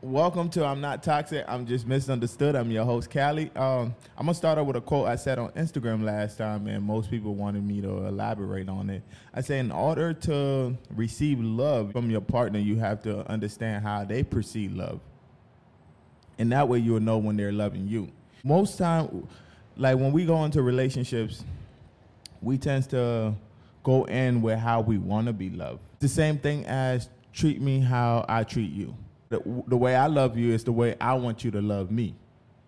welcome to I'm Not Toxic. I'm just misunderstood. I'm your host, Callie. Um, I'm gonna start off with a quote I said on Instagram last time, and most people wanted me to elaborate on it. I say, in order to receive love from your partner, you have to understand how they perceive love, and that way you'll know when they're loving you. Most time, like when we go into relationships, we tend to go in with how we want to be loved. The same thing as treat me how I treat you. The, the way I love you is the way I want you to love me.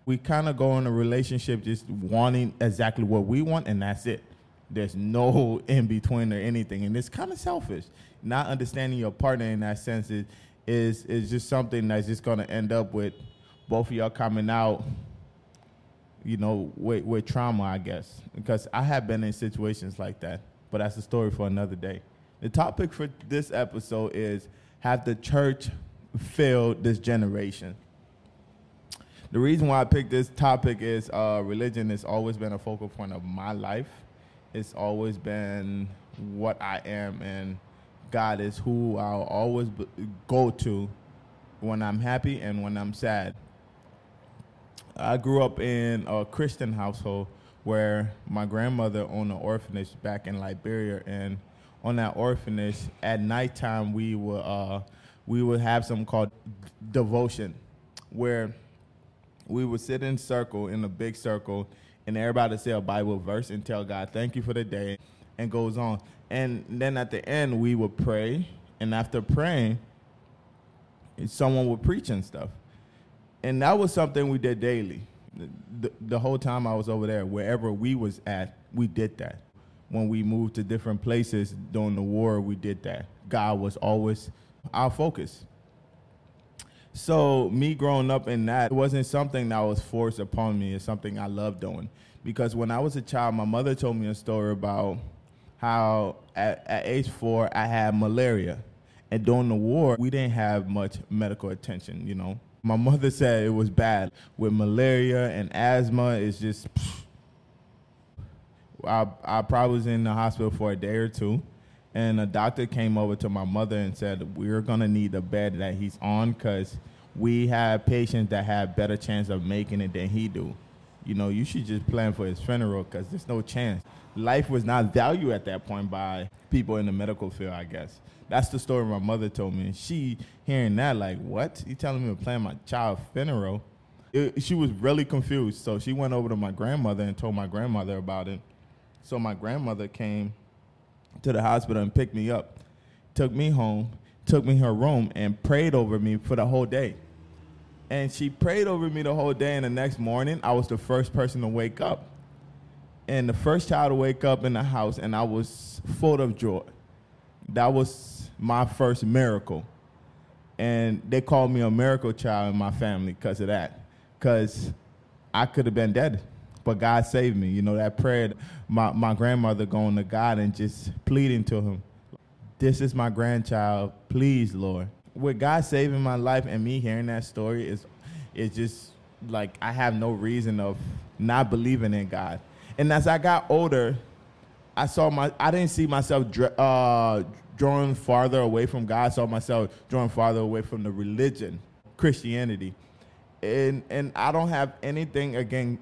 We kind of go in a relationship just wanting exactly what we want, and that's it. There's no in between or anything, and it's kind of selfish. Not understanding your partner in that sense is is is just something that's just going to end up with both of y'all coming out, you know, with, with trauma, I guess. Because I have been in situations like that, but that's a story for another day. The topic for this episode is have the church failed this generation? The reason why I picked this topic is uh, religion has always been a focal point of my life. It's always been what I am, and God is who I'll always go to when I'm happy and when I'm sad. I grew up in a Christian household where my grandmother owned an orphanage back in Liberia, and on that orphanage, at nighttime we would uh, we would have something called devotion, where we would sit in circle in a big circle, and everybody say a Bible verse and tell God, "Thank you for the day," and goes on. And then at the end, we would pray, and after praying, someone would preach and stuff, and that was something we did daily. The, the whole time I was over there, wherever we was at, we did that. When we moved to different places during the war, we did that. God was always our focus. So me growing up in that wasn't something that was forced upon me. It's something I loved doing. Because when I was a child, my mother told me a story about how at, at age four I had malaria. And during the war, we didn't have much medical attention, you know. My mother said it was bad. With malaria and asthma, it's just, I, I probably was in the hospital for a day or two and a doctor came over to my mother and said we're to need the bed that he's on because we have patients that have better chance of making it than he do. You know you should just plan for his funeral because there's no chance. Life was not valued at that point by people in the medical field i guess. That's the story my mother told me. And she hearing that like what? You telling me to plan my child's funeral? It, she was really confused. So she went over to my grandmother and told my grandmother about it. So my grandmother came to the hospital and picked me up, took me home, took me her room, and prayed over me for the whole day. And she prayed over me the whole day, and the next morning, I was the first person to wake up. And the first child to wake up in the house, and I was full of joy. That was my first miracle. And they called me a miracle child in my family because of that. Because I could have been dead but God saved me. You know, that prayer, my, my grandmother going to God and just pleading to him, this is my grandchild, please, Lord. With God saving my life and me hearing that story is, is just like I have no reason of not believing in God. And as I got older, I saw my, I didn't see myself uh, drawing farther away from God. I saw myself drawing farther away from the religion, Christianity and and I don't have anything against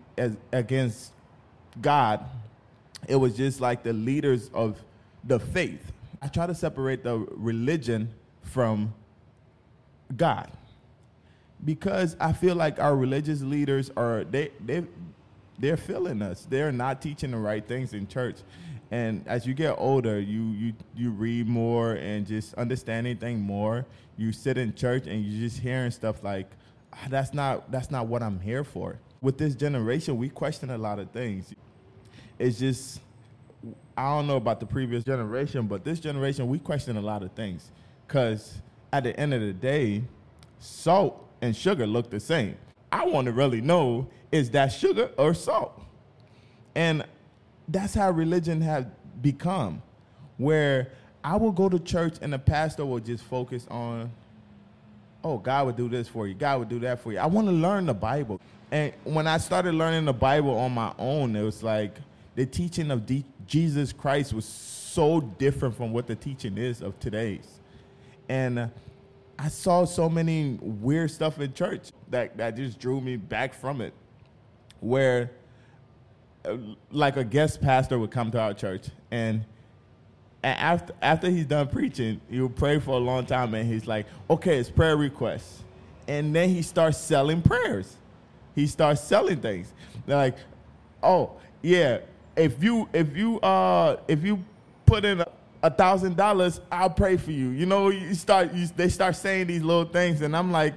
against God. It was just like the leaders of the faith. I try to separate the religion from God because I feel like our religious leaders are they they they're filling us. They're not teaching the right things in church. And as you get older, you you you read more and just understand anything more. You sit in church and you're just hearing stuff like, that's not that's not what I'm here for. With this generation, we question a lot of things. It's just I don't know about the previous generation, but this generation we question a lot of things cuz at the end of the day, salt and sugar look the same. I want to really know is that sugar or salt? And that's how religion has become where I will go to church and the pastor will just focus on oh, God would do this for you. God would do that for you. I want to learn the Bible. And when I started learning the Bible on my own, it was like the teaching of D- Jesus Christ was so different from what the teaching is of today's. And I saw so many weird stuff in church that, that just drew me back from it. Where, uh, like, a guest pastor would come to our church, and, and after, after he's done preaching, would pray for a long time, and he's like, okay, it's prayer requests. And then he starts selling prayers. He starts selling things. They're like, oh, yeah, if you if you uh if you put in a thousand dollars, I'll pray for you. You know, you start you, they start saying these little things, and I'm like,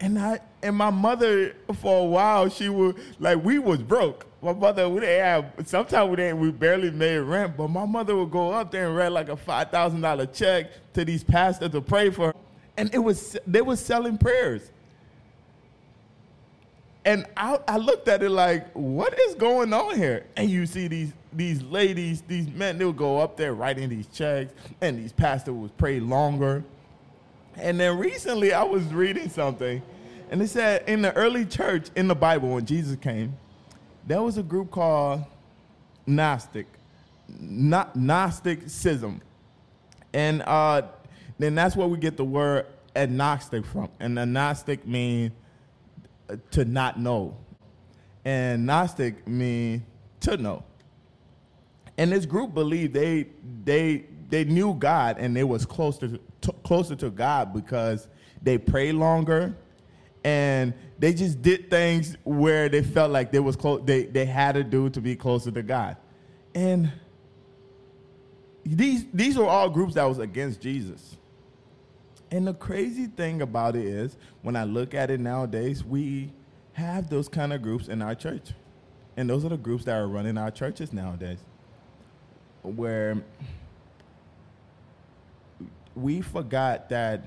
and I and my mother for a while she would like we was broke. My mother we didn't have sometimes we didn't we barely made rent, but my mother would go up there and write like a five thousand dollar check to these pastors to pray for, and it was they was selling prayers. And I, I looked at it like, what is going on here? And you see these these ladies, these men, they'll go up there writing these checks, and these pastors would pray longer. And then recently I was reading something, and it said in the early church in the Bible when Jesus came, there was a group called Gnostic, not Gnosticism. And uh, then that's where we get the word agnostic from. And agnostic means to not know. And Gnostic means to know. And this group believed they they they knew God and they was closer to, closer to God because they prayed longer and they just did things where they felt like they was close they, they had to do to be closer to God. And these these were all groups that was against Jesus. And the crazy thing about it is, when I look at it nowadays, we have those kind of groups in our church. And those are the groups that are running our churches nowadays. Where we forgot that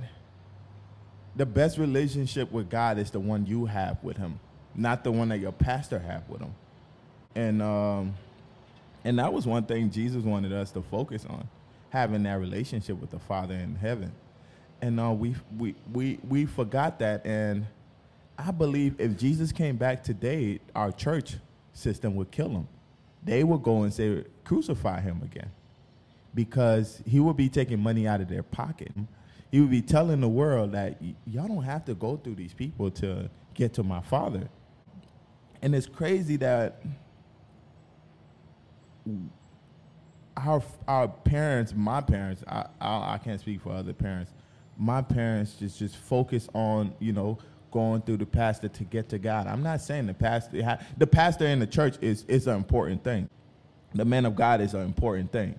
the best relationship with God is the one you have with him, not the one that your pastor have with him. And um, and that was one thing Jesus wanted us to focus on, having that relationship with the Father in heaven and uh, we, we, we, we forgot that. And I believe if Jesus came back today, our church system would kill him. They would go and say, crucify him again. Because he would be taking money out of their pocket. He would be telling the world that y'all don't have to go through these people to get to my father. And it's crazy that our our parents, my parents, I, I, I can't speak for other parents, my parents just just focus on you know going through the pastor to get to God. I'm not saying the pastor the pastor in the church is is an important thing. The man of God is an important thing.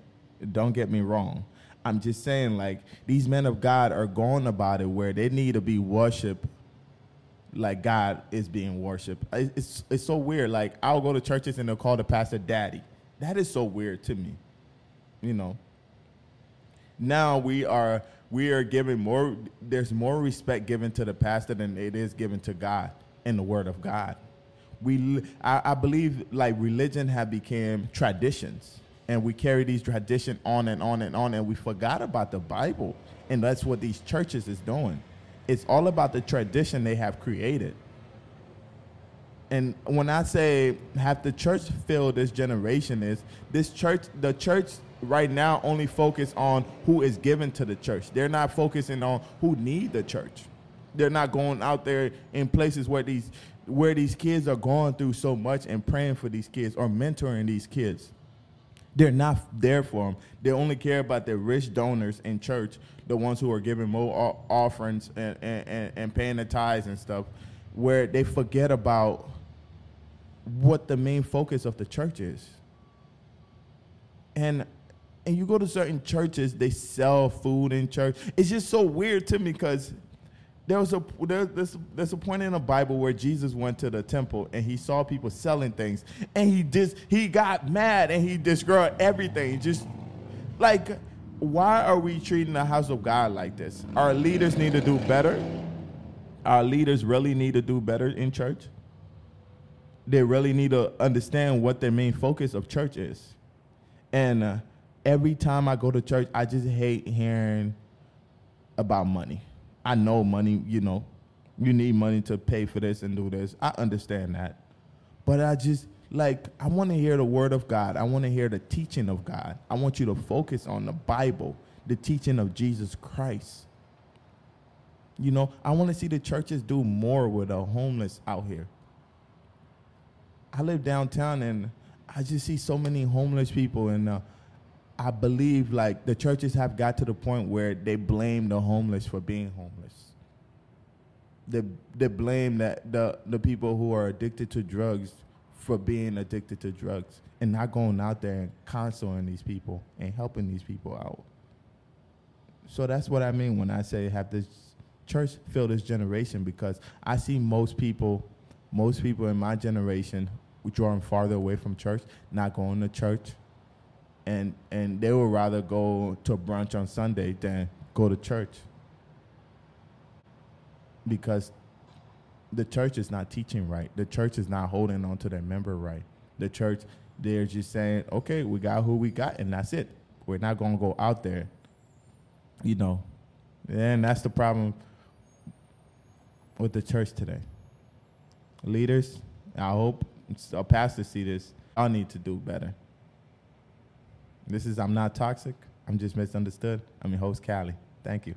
Don't get me wrong. I'm just saying like these men of God are going about it where they need to be worshiped like God is being worshipped. It's it's so weird. Like I'll go to churches and they'll call the pastor daddy. That is so weird to me. You know. Now we are we are giving more there's more respect given to the pastor than it is given to god in the word of god we i, I believe like religion have become traditions and we carry these tradition on and on and on and we forgot about the bible and that's what these churches is doing it's all about the tradition they have created and when i say have the church fill this generation is this church the church right now only focus on who is given to the church. They're not focusing on who need the church. They're not going out there in places where these where these kids are going through so much and praying for these kids or mentoring these kids. They're not there for them. They only care about the rich donors in church, the ones who are giving more offerings and, and, and paying the tithes and stuff, where they forget about what the main focus of the church is. And and you go to certain churches, they sell food in church. It's just so weird to me because there was a there, there's, there's a point in the Bible where Jesus went to the temple and he saw people selling things, and he just he got mad and he destroyed everything. Just like, why are we treating the house of God like this? Our leaders need to do better. Our leaders really need to do better in church. They really need to understand what their main focus of church is, and. Uh, every time I go to church, I just hate hearing about money. I know money, you know, you need money to pay for this and do this. I understand that. But I just like I want to hear the word of God. I want to hear the teaching of God. I want you to focus on the Bible, the teaching of Jesus Christ. You know, I want to see the churches do more with the homeless out here. I live downtown and I just see so many homeless people, and uh, I believe like the churches have got to the point where they blame the homeless for being homeless. They they blame that the the people who are addicted to drugs for being addicted to drugs and not going out there and counseling these people and helping these people out. So that's what I mean when I say have this church fill this generation because I see most people, most people in my generation drawing farther away from church, not going to church, and and they would rather go to brunch on Sunday than go to church because the church is not teaching right. The church is not holding on to their member right. The church, they're just saying, okay, we got who we got, and that's it. We're not going to go out there, you know. And that's the problem with the church today. Leaders, I hope a pastor see this. I need to do better. This is I'm not toxic. I'm just misunderstood. I'm your host, Callie. Thank you.